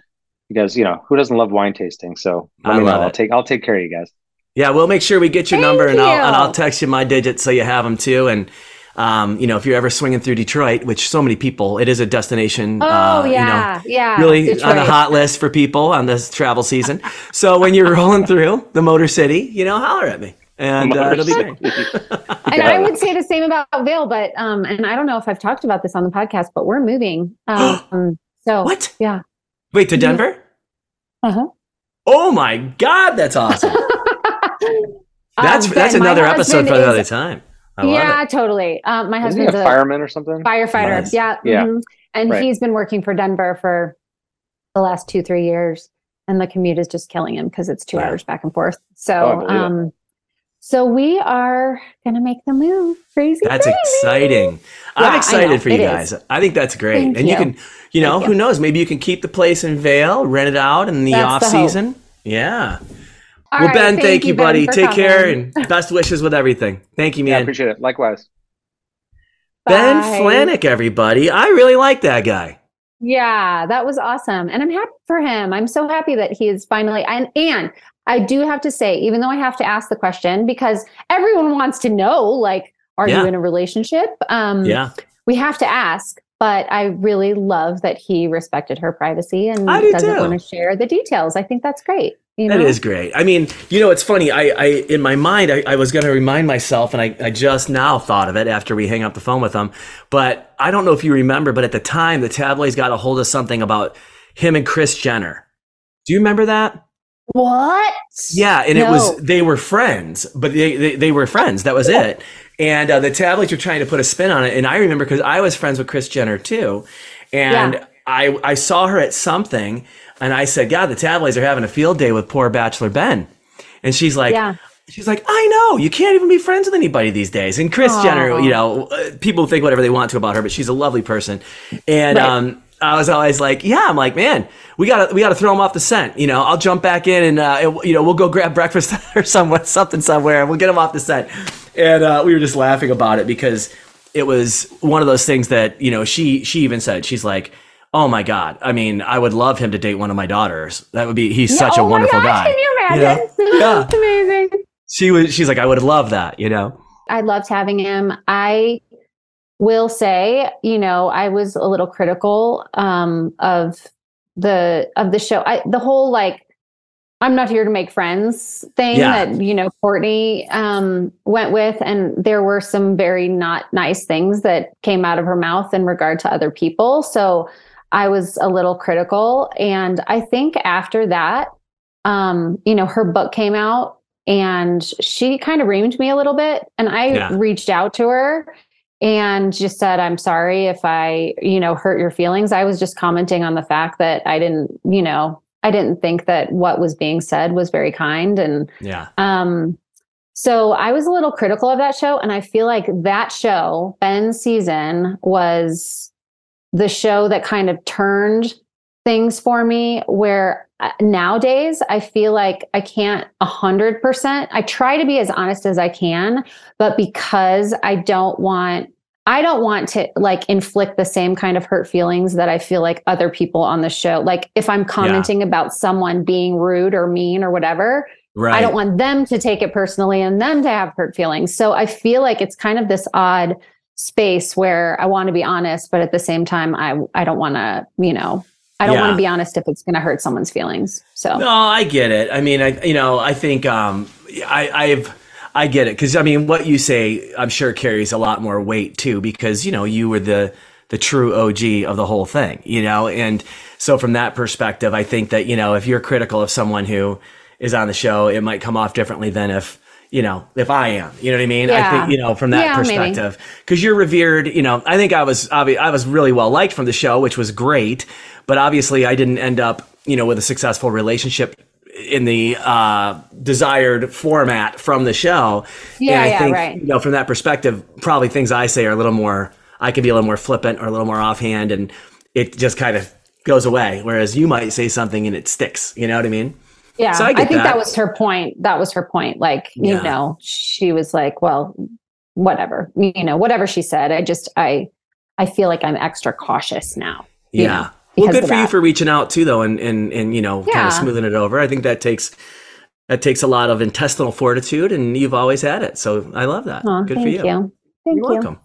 you guys, you know, who doesn't love wine tasting? So let I me know. love I'll take I'll take care of you guys. Yeah, we'll make sure we get your Thank number and I'll and. I'll text you my digits so you have them too. And um, you know, if you're ever swinging through Detroit, which so many people, it is a destination. Oh uh, yeah, you know, yeah. really on the hot list for people on this travel season. so when you're rolling through the Motor City, you know, holler at me, and uh, it'll be great. And I would say the same about Vail, but um, and I don't know if I've talked about this on the podcast, but we're moving. Um, so What? Yeah. Wait to Denver? Uh huh. Oh my God, that's awesome. That's Um, that's another episode for another is- time. I love yeah, it. totally. Um, my Isn't he husband's a a fireman or something? firefighter. Nice. Yeah. Yeah. mhm. And Right. he's been working for Denver for the last two, three years. And the commute is just killing him because it's two Yeah. hours back and forth. Oh, I So, believe it. um, so we are gonna make the move. Crazy. That's crazy. exciting. Yeah, I'm I excited for you it guys. is. I think that's great. Thank and you. you. can, you know, Thank who you. knows? Maybe you can keep the place in Vail, rent it out in the That's off the hope. season. Yeah. All well, right, Ben, thank, you, Ben, buddy. for Take care and best wishes with everything. Thank you, Yeah, I man. appreciate it. Likewise. ben Flajnik, everybody. I really like that guy. Yeah, that was awesome. And I'm happy for him. I'm so happy that he is finally and and I do have to say, even though I have to ask the question because everyone wants to know, like, are Yeah. you in a relationship? Um Yeah. we have to ask, but I really love that he respected her privacy and do doesn't too. want to share the details. I think that's great. You know? That is great. I mean, you know, it's funny. I, I in my mind, I, I was going to remind myself, and I, I just now thought of it after we hang up the phone with him. But I don't know if you remember, but at the time, the tabloids got a hold of something about him and Kris Jenner. Do you remember that? What? Yeah, and it was they were friends, but they they, they were friends. That was it. And uh, the tabloids were trying to put a spin on it. And I remember because I was friends with Kris Jenner too, and Yeah. I I saw her at something, and I said, "God, the tabloids are having a field day with poor Bachelor Ben," and she's like. Yeah. She's like, I know you can't even be friends with anybody these days. And Kris. Jenner, you know, uh, people think whatever they want to about her, but she's a lovely person. And Right. um, I was always like, yeah, I'm like, man, we gotta we gotta throw him off the scent. You know, I'll jump back in and uh, you know we'll go grab breakfast or somewhere, something somewhere, and we'll get him off the scent. And uh, we were just laughing about it because it was one of those things that you know she she even said she's like. Oh my God! I mean, I would love him to date one of my daughters. That would be. He's such oh a wonderful my gosh, guy. Can you you imagine? know? Yeah. Amazing. She was. She's like, I would love that. You know. I loved having him. I will say, you know, I was a little critical um, of the of the show. I the whole like I'm not here to make friends thing Yeah. that you know Courtney um, went with, and there were some very not nice things that came out of her mouth in regard to other people. So I was a little critical, and I think after that, um, you know, her book came out and she kind of reamed me a little bit and i Yeah. reached out to her and just said i'm sorry if i you know hurt your feelings i was just commenting on the fact that i didn't you know i didn't think that what was being said was very kind and Yeah. um so i was a little critical of that show and i feel like that show ben's season was the show that kind of turned things for me where Uh, nowadays I feel like I can't a hundred percent. I try to be as honest as I can, but because I don't want, I don't want to like inflict the same kind of hurt feelings that I feel like other people on the show. Like if I'm commenting about someone being rude or mean or whatever, Right. I don't want them to take it personally and them to have hurt feelings. So I feel like it's kind of this odd space where I want to be honest, but at the same time, I I don't want to, you know, I don't Yeah. want to be honest if it's going to hurt someone's feelings. So No, I get it. I mean, I you know, I think um, I I've I get it because I mean, what you say, I'm sure carries a lot more weight too, because you know, you were the the true OG of the whole thing, you know? And so from that perspective, I think that, you know, if you're critical of someone who is on the show, it might come off differently than if, you know, if I am, you know what I mean? I think, you know, from that Yeah, perspective, because you're revered, you know, I think I was, obvi- I was really well liked from the show, which was great, but obviously I didn't end up, you know, with a successful relationship in the uh, desired format from the show. Yeah, and I yeah, think, right. You know, from that perspective, probably things I say are a little more, I can be a little more flippant or a little more offhand, and it just kind of goes away. Whereas you might say something and it sticks. You know what I mean? Yeah, So I I, think that. that. was her point. That was her point. Like, you Yeah. know, she was like, well, whatever, you know, whatever she said. I just, I, I feel like I'm extra cautious now. you Yeah. know, well, good for you for reaching out too, though, and and and you know, kind of smoothing it over. I think that takes that takes a lot of intestinal fortitude, and you've always had it. So I love that. Good for you. you. Thank You're you. welcome.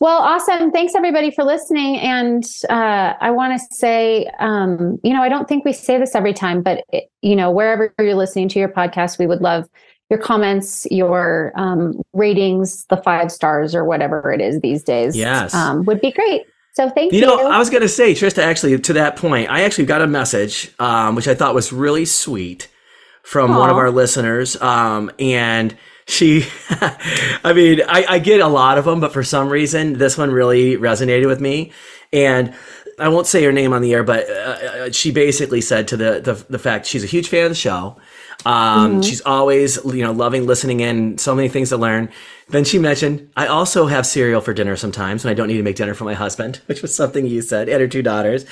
Well, awesome. Thanks everybody for listening. And uh, I want to say, um, you know, I don't think we say this every time, but it, you know, wherever you're listening to your podcast, we would love your comments, your um, ratings, the five stars or whatever it is these days. Yes. um, would be great. So thank You you. know, I was going to say, Trista, actually, to that point, I actually got a message, um, which I thought was really sweet from one of our listeners. Um, and she, I mean, I, I get a lot of them, but for some reason, this one really resonated with me. And I won't say her name on the air, but uh, uh, she basically said to the, the, the fact she's a huge fan of the show. Um, Mhm. She's always, you know, loving listening in, so many things to learn. Then she mentioned, I also have cereal for dinner sometimes when I don't need to make dinner for my husband, which was something you said, and her two daughters.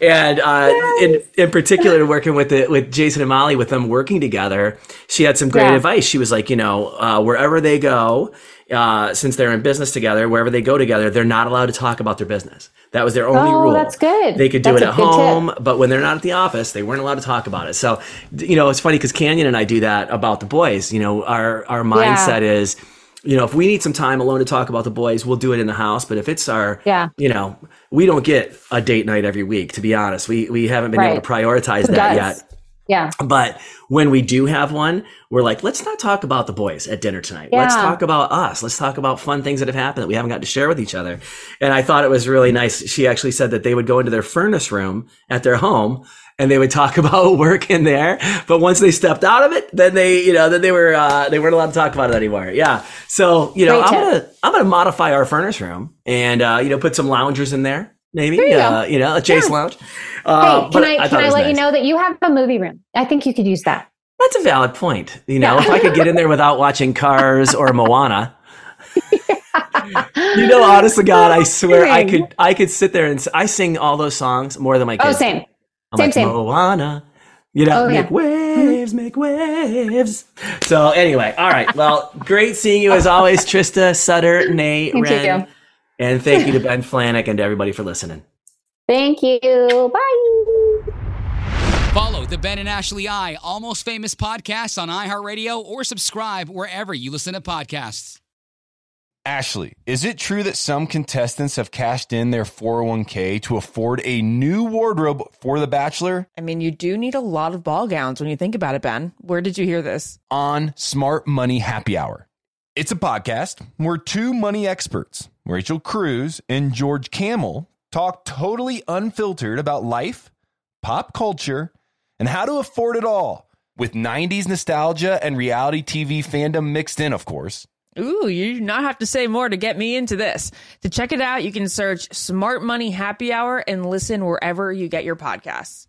And uh, in, in particular, working with the, with Jason and Molly, with them working together, she had some great Yeah. advice. She was like, you know, uh, wherever they go, uh, since they're in business together, wherever they go together, they're not allowed to talk about their business. That was their only Oh, rule. that's good. They could do That's it at good tip. home, but when they're not at the office, they weren't allowed to talk about it. So, you know, it's funny because Canyon and I do that about the boys. You know, our our mindset is, you know, if we need some time alone to talk about the boys, we'll do it in the house. But if it's our, Yeah. you know, we don't get a date night every week. To be honest, we we haven't been able to prioritize Who that does? yet. Yeah. But when we do have one, we're like, let's not talk about the boys at dinner tonight. Let's talk about us. Let's talk about fun things that have happened that we haven't got to share with each other. And I thought it was really nice. She actually said that they would go into their furnace room at their home and they would talk about work in there. But once they stepped out of it, then they, you know, then they were, uh, they weren't allowed to talk about it anymore. Yeah. So, you know, Great I'm tip. going to, I'm to modify our furnace room and, uh, you know, put some loungers in there. Maybe, uh, you know, a Chase Yeah. lounge. Uh, hey, can but I, can I let you know that you have a movie room? I think you could use that. That's a valid point. You know, if I could get in there without watching Cars or Moana. You know, honest to God, I swear I could I could sit there and I sing all those songs more than my kids. Oh, do. same. I'm Same, like same. Moana. You know, Oh, make yeah. waves, make waves. So anyway, all right. Well, great seeing you as always, Trista, Sutter, Nate, Thank Rehn. you. And thank you to Ben Flajnik and to everybody for listening. Thank you. Bye. Follow the Ben and Ashley I Almost Famous podcast on iHeartRadio or subscribe wherever you listen to podcasts. Ashley, is it true that some contestants have cashed in their 401k to afford a new wardrobe for The Bachelor? I mean, you do need a lot of ball gowns when you think about it, Ben. Where did you hear this? On Smart Money Happy Hour. It's a podcast where two money experts, Rachel Cruz and George Kamel, talk totally unfiltered about life, pop culture, and how to afford it all with 90s nostalgia and reality TV fandom mixed in, of course. Ooh, you do not have to say more to get me into this. To check it out, you can search Smart Money Happy Hour and listen wherever you get your podcasts.